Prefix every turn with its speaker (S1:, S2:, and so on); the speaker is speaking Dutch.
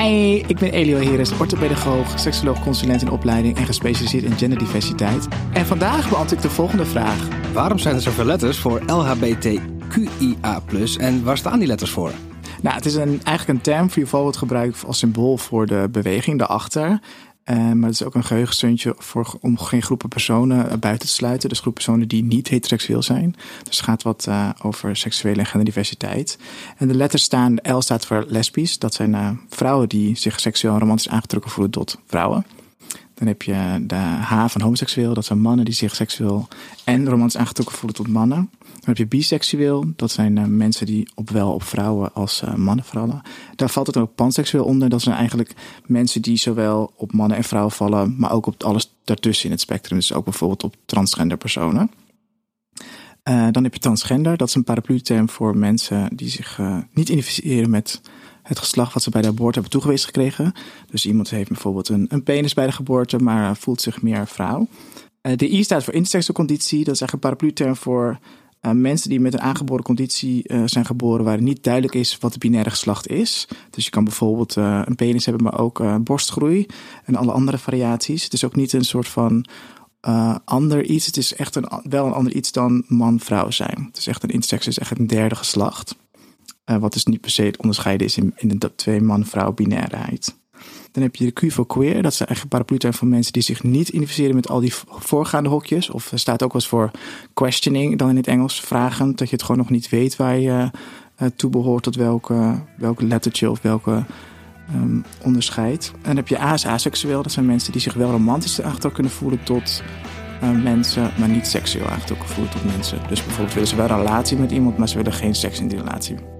S1: Hi, ik ben Elio Heres, orthopedagoog, seksoloog, consulent in opleiding en gespecialiseerd in genderdiversiteit. En vandaag beantwoord ik de volgende vraag.
S2: Waarom zijn er zoveel letters voor LHBTQIA+, en waar staan die letters voor?
S1: Nou, het is een, eigenlijk een term die wordt gebruikt als symbool voor de beweging daarachter. Uh, maar het is ook een geheugensteuntje voor, om geen groepen personen uh, buiten te sluiten. Dus groepen personen die niet heteroseksueel zijn. Dus het gaat wat uh, over seksuele en genderdiversiteit. En de letters staan, L staat voor lesbisch. Dat zijn vrouwen die zich seksueel en romantisch aangetrokken voelen tot vrouwen. Dan heb je de H van homoseksueel. Dat zijn mannen die zich seksueel en romantisch aangetrokken voelen tot mannen. Dan heb je biseksueel. Dat zijn uh, mensen die opwel op vrouwen als uh, mannen vallen. Daar valt het ook panseksueel onder. Dat zijn eigenlijk mensen die zowel op mannen en vrouwen vallen, maar ook op alles daartussen in het spectrum. Dus ook bijvoorbeeld op transgender personen. Uh, dan heb je transgender. Dat is een paraplu-term voor mensen die zich niet identificeren met het geslacht wat ze bij de geboorte hebben toegewezen gekregen. Dus iemand heeft bijvoorbeeld een, een penis bij de geboorte, maar voelt zich meer vrouw. de I staat voor interseksuele conditie. Dat is eigenlijk een paraplu-term voor uh, mensen die met een aangeboren conditie uh, zijn geboren waar niet duidelijk is wat het binaire geslacht is. Dus je kan bijvoorbeeld uh, een penis hebben, maar ook borstgroei en alle andere variaties. Het is ook niet een soort van ander iets. Het is echt een, wel een ander iets dan man-vrouw zijn. Het is echt een intersex, is echt een derde geslacht. wat dus niet per se onderscheiden is in, in de twee man-vrouw binairheid. Dan heb je de Q voor queer. Dat is eigenlijk paraplu voor mensen die zich niet identificeren met al die voorgaande hokjes. Of er staat ook wel eens voor questioning, dan in het Engels, vragend. Dat je het gewoon nog niet weet waar je uh, toe behoort, tot welke, welke lettertje of welke um, onderscheid. En dan heb je as aseksueel. Dat zijn mensen die zich wel romantisch aangetrokken kunnen voelen tot uh, mensen, maar niet seksueel aangetrokken voelen tot mensen. Dus bijvoorbeeld willen ze wel een relatie met iemand, maar ze willen geen seks in die relatie.